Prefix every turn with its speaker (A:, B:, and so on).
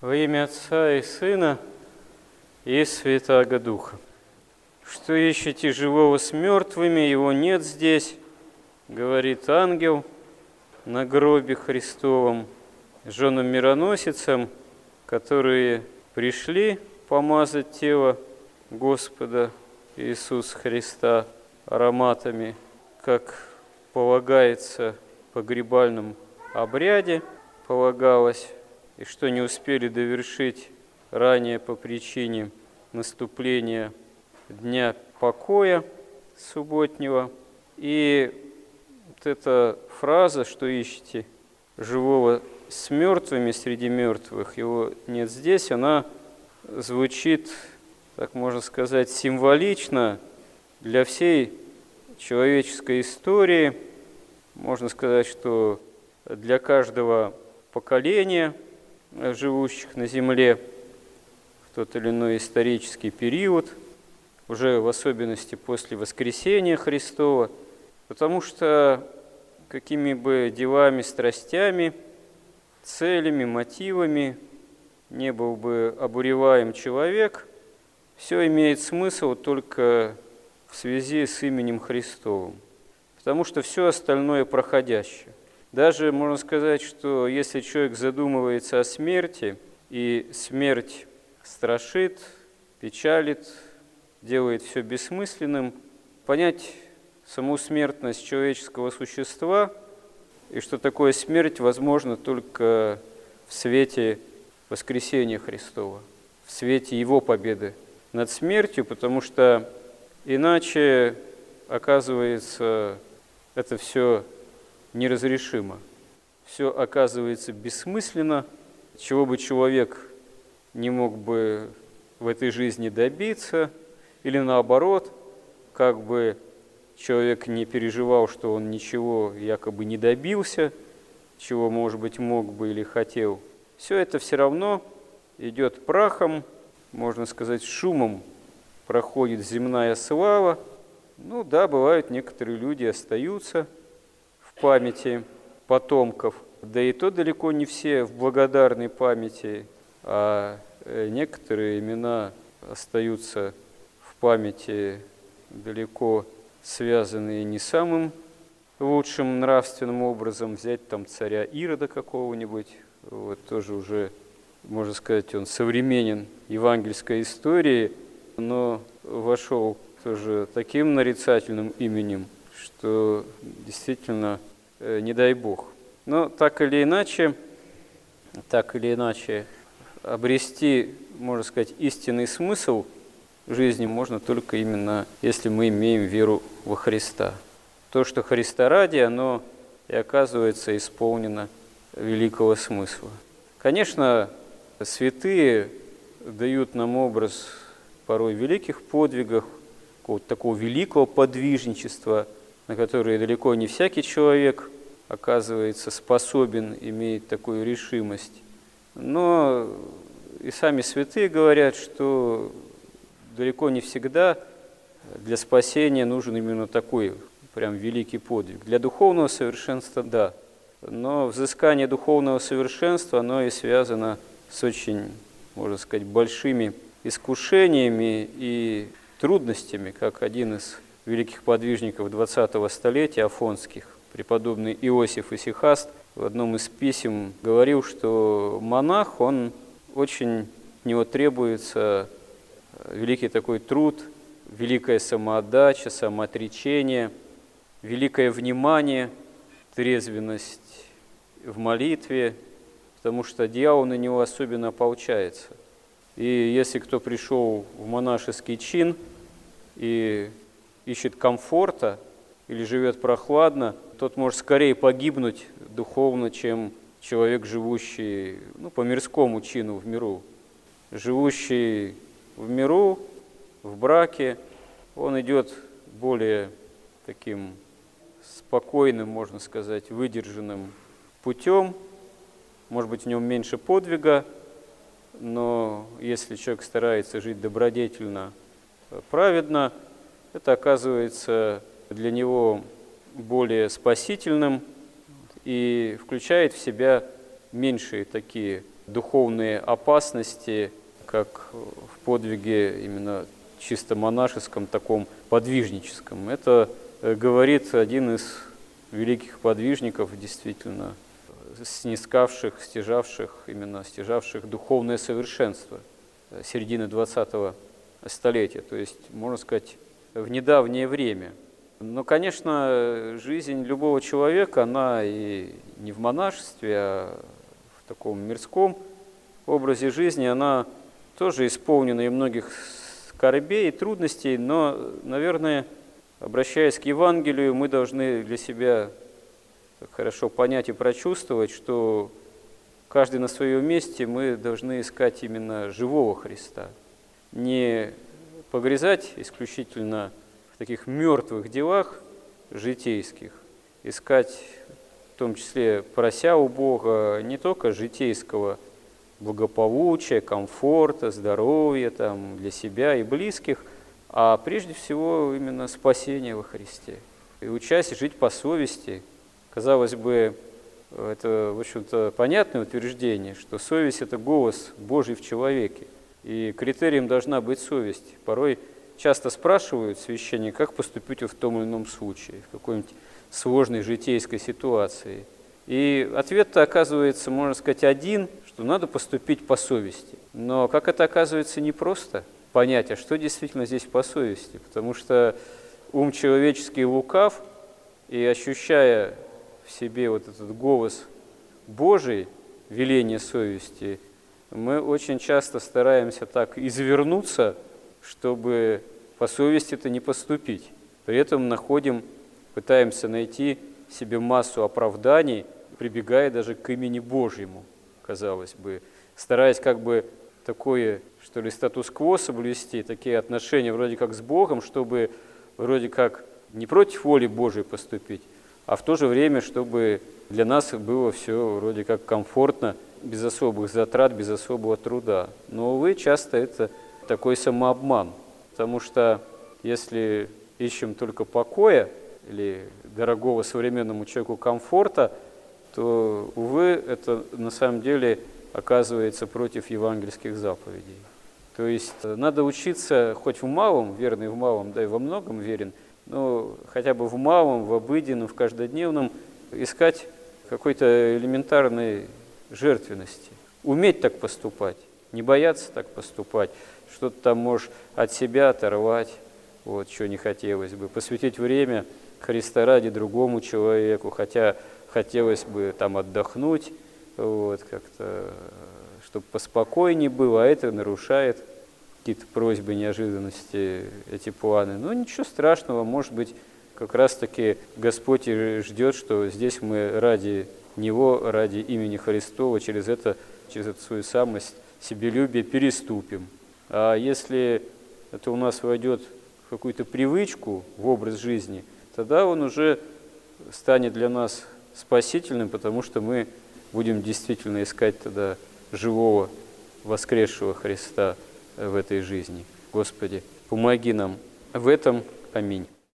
A: Во имя Отца и Сына и Святаго Духа. Что ищете живого с мертвыми, его нет здесь, говорит ангел на гробе Христовом, женам мироносицам, которые пришли помазать тело Господа Иисуса Христа ароматами, как полагается в погребальном обряде, полагалось и что не успели довершить ранее по причине наступления дня покоя субботнего. И вот эта фраза, что ищете живого с мертвыми среди мертвых, его нет здесь, она звучит, так можно сказать, символично для всей человеческой истории. Можно сказать, что для каждого поколения – живущих на Земле в тот или иной исторический период, уже в особенности после воскресения Христова, потому что какими бы делами, страстями, целями, мотивами не был бы обуреваем человек, все имеет смысл только в связи с именем Христовым, потому что все остальное проходящее. Даже можно сказать, что если человек задумывается о смерти, и смерть страшит, печалит, делает все бессмысленным, понять саму смертность человеческого существа и что такое смерть возможно только в свете воскресения Христова, в свете Его победы над смертью, потому что иначе, оказывается, это все неразрешимо. Все оказывается бессмысленно, чего бы человек не мог бы в этой жизни добиться, или наоборот, как бы человек не переживал, что он ничего якобы не добился, чего, может быть, мог бы или хотел. Все это все равно идет прахом, можно сказать, шумом проходит земная слава. Ну да, бывают некоторые люди остаются – памяти потомков, да и то далеко не все в благодарной памяти, а э, некоторые имена остаются в памяти далеко связанные не самым лучшим нравственным образом. Взять там царя Ирода какого-нибудь, вот тоже уже, можно сказать, он современен евангельской истории, но вошел тоже таким нарицательным именем – что действительно э, не дай Бог. Но так или иначе, так или иначе, обрести, можно сказать, истинный смысл жизни можно только именно, если мы имеем веру во Христа. То, что Христа ради, оно и оказывается исполнено великого смысла. Конечно, святые дают нам образ порой великих подвигов, какого-то такого великого подвижничества – на которые далеко не всякий человек оказывается способен, имеет такую решимость. Но и сами святые говорят, что далеко не всегда для спасения нужен именно такой прям великий подвиг. Для духовного совершенства – да. Но взыскание духовного совершенства, оно и связано с очень, можно сказать, большими искушениями и трудностями, как один из великих подвижников 20-го столетия, афонских, преподобный Иосиф Исихаст, в одном из писем говорил, что монах, он очень, от него требуется э, великий такой труд, великая самоотдача, самоотречение, великое внимание, трезвенность в молитве, потому что дьявол на него особенно ополчается. И если кто пришел в монашеский чин и ищет комфорта или живет прохладно, тот может скорее погибнуть духовно, чем человек, живущий ну, по мирскому чину в миру. Живущий в миру, в браке, он идет более таким спокойным, можно сказать, выдержанным путем. Может быть, в нем меньше подвига, но если человек старается жить добродетельно, праведно – это оказывается для него более спасительным и включает в себя меньшие такие духовные опасности, как в подвиге именно чисто монашеском, таком подвижническом. Это э, говорит один из великих подвижников, действительно, снискавших, стяжавших, именно стяжавших духовное совершенство э, середины 20-го столетия, то есть, можно сказать, в недавнее время. Но, конечно, жизнь любого человека, она и не в монашестве, а в таком мирском образе жизни, она тоже исполнена и многих скорбей и трудностей, но, наверное, обращаясь к Евангелию, мы должны для себя хорошо понять и прочувствовать, что каждый на своем месте мы должны искать именно живого Христа. Не погрязать исключительно в таких мертвых делах житейских, искать в том числе прося у Бога не только житейского благополучия, комфорта, здоровья там, для себя и близких, а прежде всего именно спасения во Христе. И учась жить по совести, казалось бы, это, в общем-то, понятное утверждение, что совесть – это голос Божий в человеке, и критерием должна быть совесть. Порой часто спрашивают священника, как поступить в том или ином случае, в какой-нибудь сложной житейской ситуации. И ответ-то оказывается, можно сказать, один, что надо поступить по совести. Но как это оказывается непросто понять, а что действительно здесь по совести, потому что ум человеческий лукав, и ощущая в себе вот этот голос Божий, веление совести, мы очень часто стараемся так извернуться, чтобы по совести это не поступить. При этом находим, пытаемся найти себе массу оправданий, прибегая даже к имени Божьему казалось бы, стараясь как бы такое, что ли, статус-кво соблюсти, такие отношения вроде как с Богом, чтобы вроде как не против воли Божией поступить, а в то же время, чтобы для нас было все вроде как комфортно, без особых затрат, без особого труда. Но, увы, часто это такой самообман, потому что если ищем только покоя или дорогого современному человеку комфорта – то, увы, это на самом деле оказывается против евангельских заповедей. То есть э, надо учиться хоть в малом, верный в малом, да и во многом верен, но хотя бы в малом, в обыденном, в каждодневном искать какой-то элементарной жертвенности. Уметь так поступать, не бояться так поступать, что-то там можешь от себя оторвать, вот, что не хотелось бы, посвятить время Христа ради другому человеку, хотя хотелось бы там отдохнуть, вот, как-то, чтобы поспокойнее было, а это нарушает какие-то просьбы, неожиданности, эти планы. Ну, ничего страшного, может быть, как раз-таки Господь и ждет, что здесь мы ради Него, ради имени Христова, через это, через эту свою самость, себелюбие переступим. А если это у нас войдет в какую-то привычку, в образ жизни, тогда он уже станет для нас спасительным, потому что мы будем действительно искать тогда живого, воскресшего Христа в этой жизни. Господи, помоги нам в этом. Аминь.